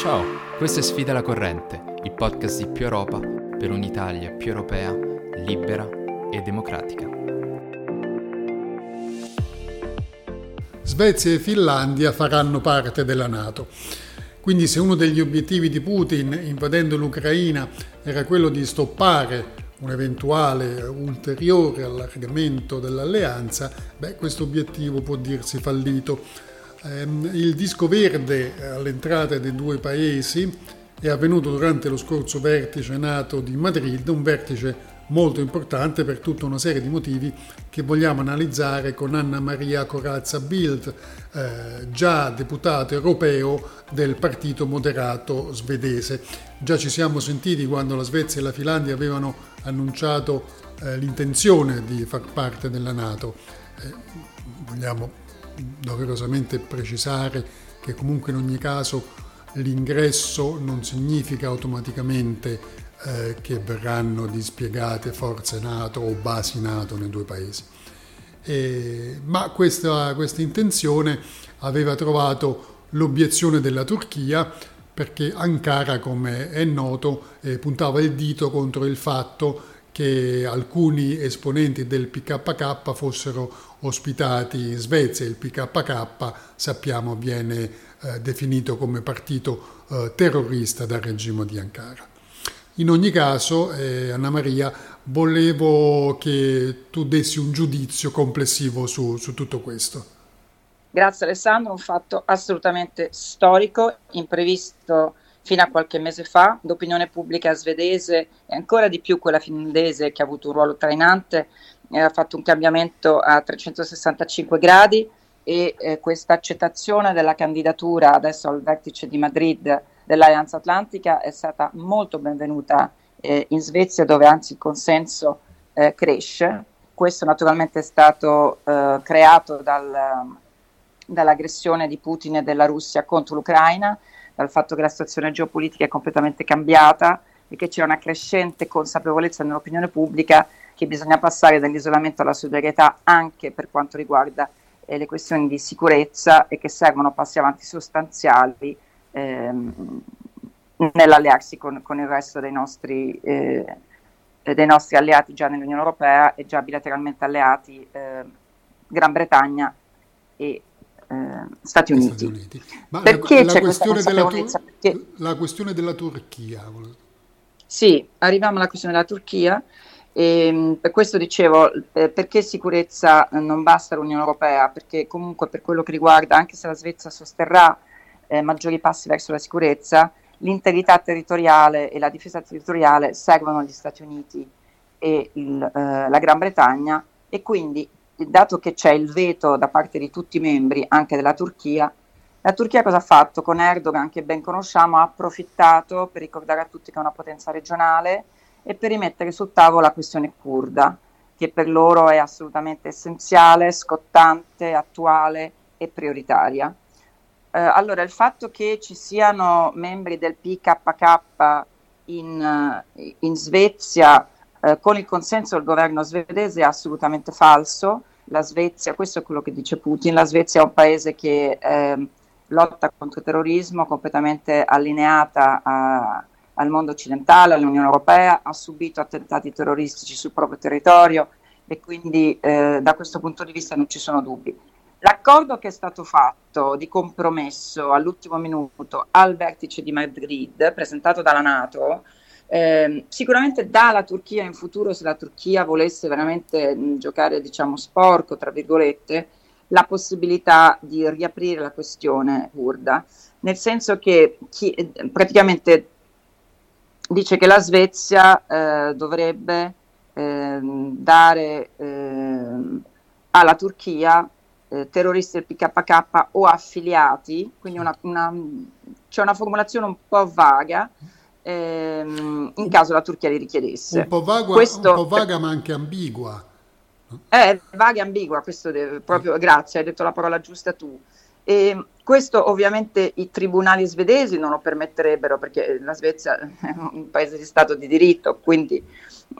Ciao, questo è Sfida la Corrente, il podcast di Più Europa per un'Italia più europea, libera e democratica. Svezia e Finlandia faranno parte della Nato. Quindi se uno degli obiettivi di Putin invadendo l'Ucraina era quello di stoppare un eventuale ulteriore allargamento dell'alleanza, beh, questo obiettivo può dirsi fallito. Ehm, il disco verde all'entrata dei due paesi è avvenuto durante lo scorso vertice NATO di Madrid, un vertice molto importante per tutta una serie di motivi che vogliamo analizzare con Anna Maria Corazza Bild, eh, già deputato europeo del partito moderato svedese. Già ci siamo sentiti quando la Svezia e la Finlandia avevano annunciato eh, l'intenzione di far parte della Nato. Eh, vogliamo doverosamente precisare che comunque in ogni caso l'ingresso non significa automaticamente eh, che verranno dispiegate forze NATO o basi NATO nei due paesi. E, ma questa, questa intenzione aveva trovato l'obiezione della Turchia perché Ankara, come è noto, eh, puntava il dito contro il fatto che alcuni esponenti del PKK fossero ospitati in Svezia. Il PKK, sappiamo, viene eh, definito come partito eh, terrorista dal regime di Ankara. In ogni caso, eh, Anna Maria, volevo che tu dessi un giudizio complessivo su, su tutto questo. Grazie Alessandro, un fatto assolutamente storico, imprevisto fino a qualche mese fa, l'opinione pubblica svedese e ancora di più quella finlandese che ha avuto un ruolo trainante, eh, ha fatto un cambiamento a 365 gradi e eh, questa accettazione della candidatura adesso al vertice di Madrid dell'Alleanza Atlantica è stata molto benvenuta eh, in Svezia dove anzi il consenso eh, cresce. Questo naturalmente è stato eh, creato dal, dall'aggressione di Putin e della Russia contro l'Ucraina, dal fatto che la situazione geopolitica è completamente cambiata e che c'è una crescente consapevolezza nell'opinione pubblica che bisogna passare dall'isolamento alla solidarietà anche per quanto riguarda eh, le questioni di sicurezza e che servono passi avanti sostanziali ehm, nell'allearsi con, con, il resto dei nostri, eh, dei nostri, alleati già nell'Unione Europea e già bilateralmente alleati eh, Gran Bretagna e Stati Uniti. Stati Uniti. Perché la, la, questione Tur- Perché... la questione della Turchia. Sì, arriviamo alla questione della Turchia. E, ehm, per questo dicevo, eh, perché sicurezza non basta l'Unione Europea? Perché comunque per quello che riguarda, anche se la Svezia sosterrà eh, maggiori passi verso la sicurezza, l'integrità territoriale e la difesa territoriale servono gli Stati Uniti e il, eh, la Gran Bretagna e quindi, dato che c'è il veto da parte di tutti i membri, anche della Turchia, la Turchia cosa ha fatto? Con Erdogan, che ben conosciamo, ha approfittato per ricordare a tutti che è una potenza regionale e per rimettere sul tavolo la questione kurda, che per loro è assolutamente essenziale, scottante, attuale e prioritaria. Eh, allora, il fatto che ci siano membri del PKK in, eh, in Svezia eh, con il consenso del governo svedese è assolutamente falso. La Svezia, questo è quello che dice Putin, la Svezia è un paese che eh, lotta contro il terrorismo, completamente allineata a, al mondo occidentale, all'Unione Europea, ha subito attentati terroristici sul proprio territorio e quindi eh, da questo punto di vista non ci sono dubbi. L'accordo che è stato fatto di compromesso all'ultimo minuto al vertice di Madrid, presentato dalla Nato, eh, sicuramente dà alla Turchia in futuro, se la Turchia volesse veramente mh, giocare, diciamo, sporco, tra virgolette, la possibilità di riaprire la questione kurda, nel senso che chi, praticamente dice che la Svezia eh, dovrebbe eh, dare ehm, alla Turchia eh, terroristi del PKK o affiliati, quindi una, una, c'è una formulazione un po' vaga ehm, in caso la Turchia li richiedesse. Un po', vaga, questo, un po vaga ma anche ambigua. È vaga e ambigua, questo deve, proprio, grazie, hai detto la parola giusta tu. E questo ovviamente i tribunali svedesi non lo permetterebbero perché la Svezia è un paese di Stato di diritto, quindi,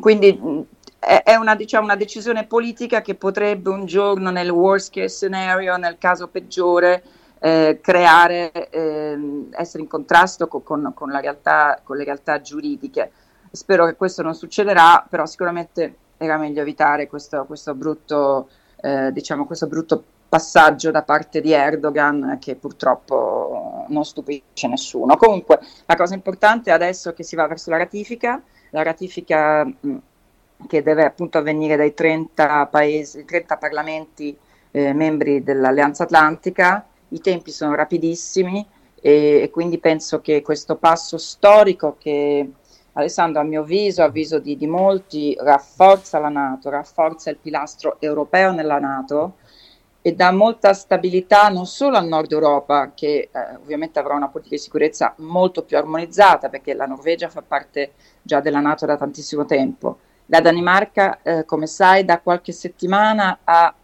quindi è una, diciamo, una, decisione politica che potrebbe un giorno, nel worst case scenario, nel caso peggiore, eh, creare, eh, essere in contrasto con, con, con, realtà, con, le realtà giuridiche. Spero che questo non succederà, però sicuramente era meglio evitare questo, questo brutto, eh, diciamo, questo brutto passaggio da parte di Erdogan che purtroppo non stupisce nessuno. Comunque la cosa importante adesso è che si va verso la ratifica, la ratifica mh, che deve appunto avvenire dai 30 paesi, 30 parlamenti eh, membri dell'Alleanza Atlantica, i tempi sono rapidissimi e, e, quindi penso che questo passo storico che Alessandro a mio avviso, avviso di, di molti, rafforza la Nato, rafforza il pilastro europeo nella Nato e dà molta stabilità non solo al nord Europa, che eh, ovviamente avrà una politica di sicurezza molto più armonizzata, perché la Norvegia fa parte già della Nato da tantissimo tempo. La Danimarca, eh, come sai, da qualche settimana ha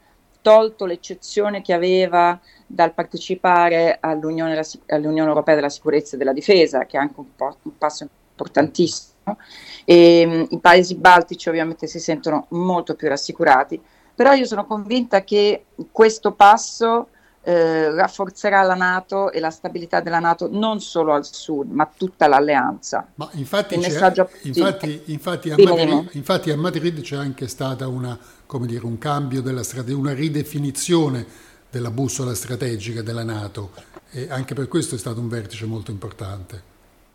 tolto l'eccezione che aveva dal partecipare all'Unione, all'Unione, Europea della Sicurezza e della Difesa, che è anche un, un passo importantissimo. E, um, I paesi baltici ovviamente si sentono molto più rassicurati, però io sono convinta che questo passo eh, rafforzerà la Nato e la stabilità della Nato non solo al sud, ma tutta l'alleanza. Ma infatti, infatti, infatti, a Madrid, infatti, a Madrid, c'è anche stata una, dire, un cambio della strategia, una ridefinizione della bussola strategica della Nato e anche per questo è stato un vertice molto importante.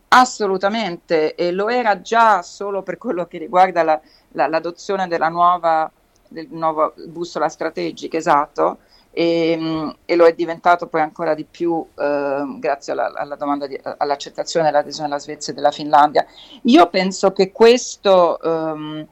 Assolutamente, e lo era già solo per quello che riguarda la, la, l'adozione della nuova, del nuovo bussola strategica, esatto, e, mm, e, lo è diventato poi ancora di più eh, grazie alla, alla di, all'accettazione dell'adesione della Svezia e della Finlandia. Io penso che questo ehm,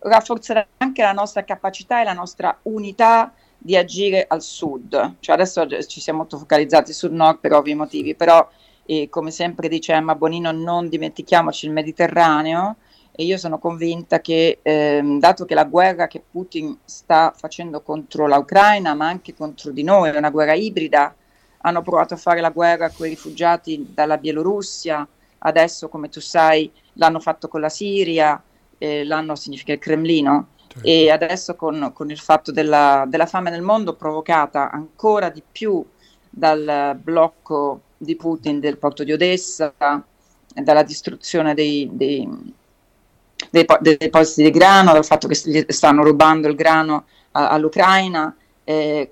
rafforzerà anche la nostra capacità e la nostra unità di agire al sud. Cioè adesso ci siamo molto focalizzati sul nord per ovvi motivi, però eh, come sempre dice Emma Bonino non dimentichiamoci il Mediterraneo e io sono convinta che, ehm, dato che la guerra che Putin sta facendo contro l'Ucraina, ma anche contro di noi, è una guerra ibrida, hanno provato a fare la guerra con i rifugiati dalla Bielorussia, adesso come tu sai l'hanno fatto con la Siria, eh, l'hanno significa il Cremlino, certo. e adesso con, con il fatto della, della fame nel mondo provocata ancora di più dal blocco di Putin del porto di Odessa, dalla distruzione dei, dei dei, dei depositi di grano, dal fatto che stanno rubando il grano a, all'Ucraina. Eh,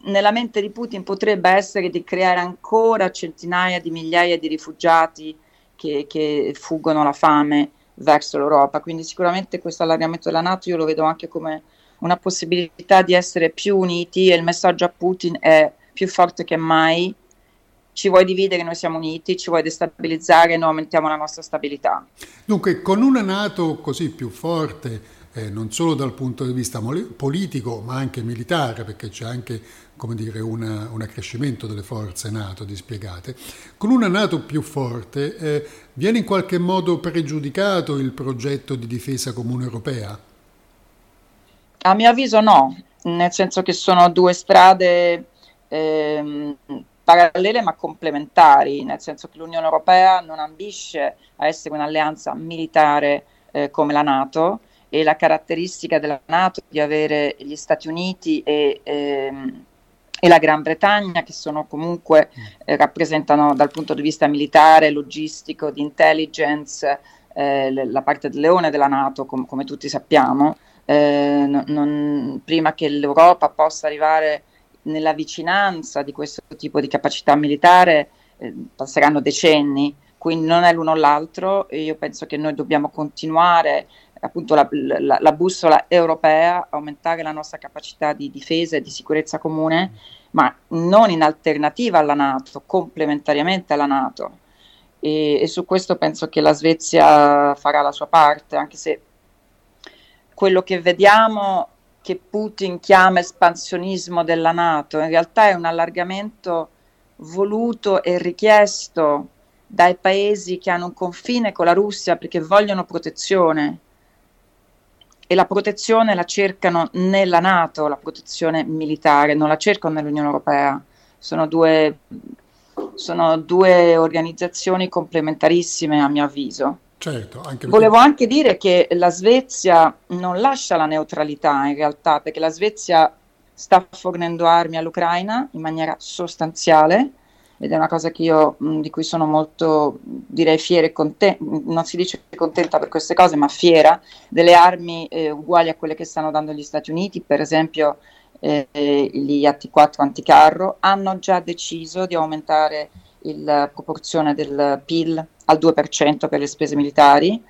nella mente di Putin potrebbe essere di creare ancora centinaia di migliaia di rifugiati che, che fuggono la fame verso l'Europa. Quindi sicuramente questo allargamento della Nato io lo vedo anche come una possibilità di essere più uniti e il messaggio a Putin è più forte che mai ci vuoi dividere, noi siamo uniti, ci vuoi destabilizzare, noi aumentiamo la nostra stabilità. Dunque, con una Nato così più forte, eh, non solo dal punto di vista politico, ma anche militare, perché c'è anche dire, una, un accrescimento delle forze NATO dispiegate, con una Nato più forte eh, viene in qualche modo pregiudicato il progetto di difesa comune europea? A mio avviso no, nel senso che sono due strade ehm, parallele ma complementari, nel senso che l'Unione Europea non ambisce a essere un'alleanza militare eh, come la Nato e la caratteristica della Nato di avere gli Stati Uniti e, ehm, e la Gran Bretagna che sono comunque eh, rappresentano dal punto di vista militare, logistico, di intelligence eh, la parte del leone della Nato com- come tutti sappiamo. Eh, non, non, prima che l'Europa possa arrivare nella vicinanza di questo tipo di capacità militare eh, passeranno decenni, quindi non è l'uno o l'altro io penso che noi dobbiamo continuare appunto la, la, la bussola europea, aumentare la nostra capacità di difesa e di sicurezza comune, ma non in alternativa alla Nato, complementariamente alla Nato. E, e su questo penso che la Svezia farà la sua parte, anche se quello che vediamo che Putin chiama espansionismo della Nato, in realtà è un allargamento voluto e richiesto dai paesi che hanno un confine con la Russia perché vogliono protezione e la protezione la cercano nella Nato, la protezione militare, non la cercano nell'Unione Europea. Sono due, sono due organizzazioni complementarissime a mio avviso. Certo, anche Volevo anche dire che la Svezia non lascia la neutralità in realtà, perché la Svezia sta fornendo armi all'Ucraina in maniera sostanziale ed è una cosa io, mh, di cui sono molto, direi, fiera e contenta, non si dice contenta per queste cose, ma fiera delle armi eh, uguali a quelle che stanno dando gli Stati Uniti, per esempio eh, gli AT4 anticarro, hanno già deciso di aumentare la proporzione del PIL al 2% per le spese militari.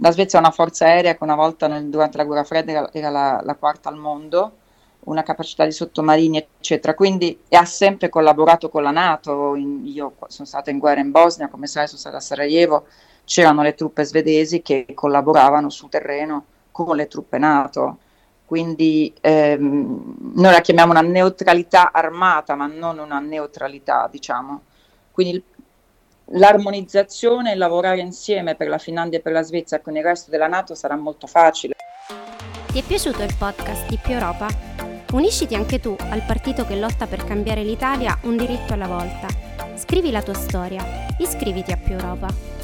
La Svezia ha una forza aerea che una volta nel, durante la guerra fredda era, era la, la quarta al mondo, una capacità di sottomarini, eccetera. Quindi ha sempre collaborato con la Nato. In, io sono stata in guerra in Bosnia, come sai, sono stata a Sarajevo. C'erano le truppe svedesi che collaboravano sul terreno con le truppe Nato. Quindi ehm, noi la chiamiamo una neutralità armata, ma non una neutralità, diciamo. Quindi l'armonizzazione e lavorare insieme per la Finlandia e per la Svezia con il resto della Nato sarà molto facile. Ti è piaciuto il podcast di Più Europa? Unisciti anche tu al partito che lotta per cambiare l'Italia un diritto alla volta. Scrivi la tua storia, iscriviti a Più Europa.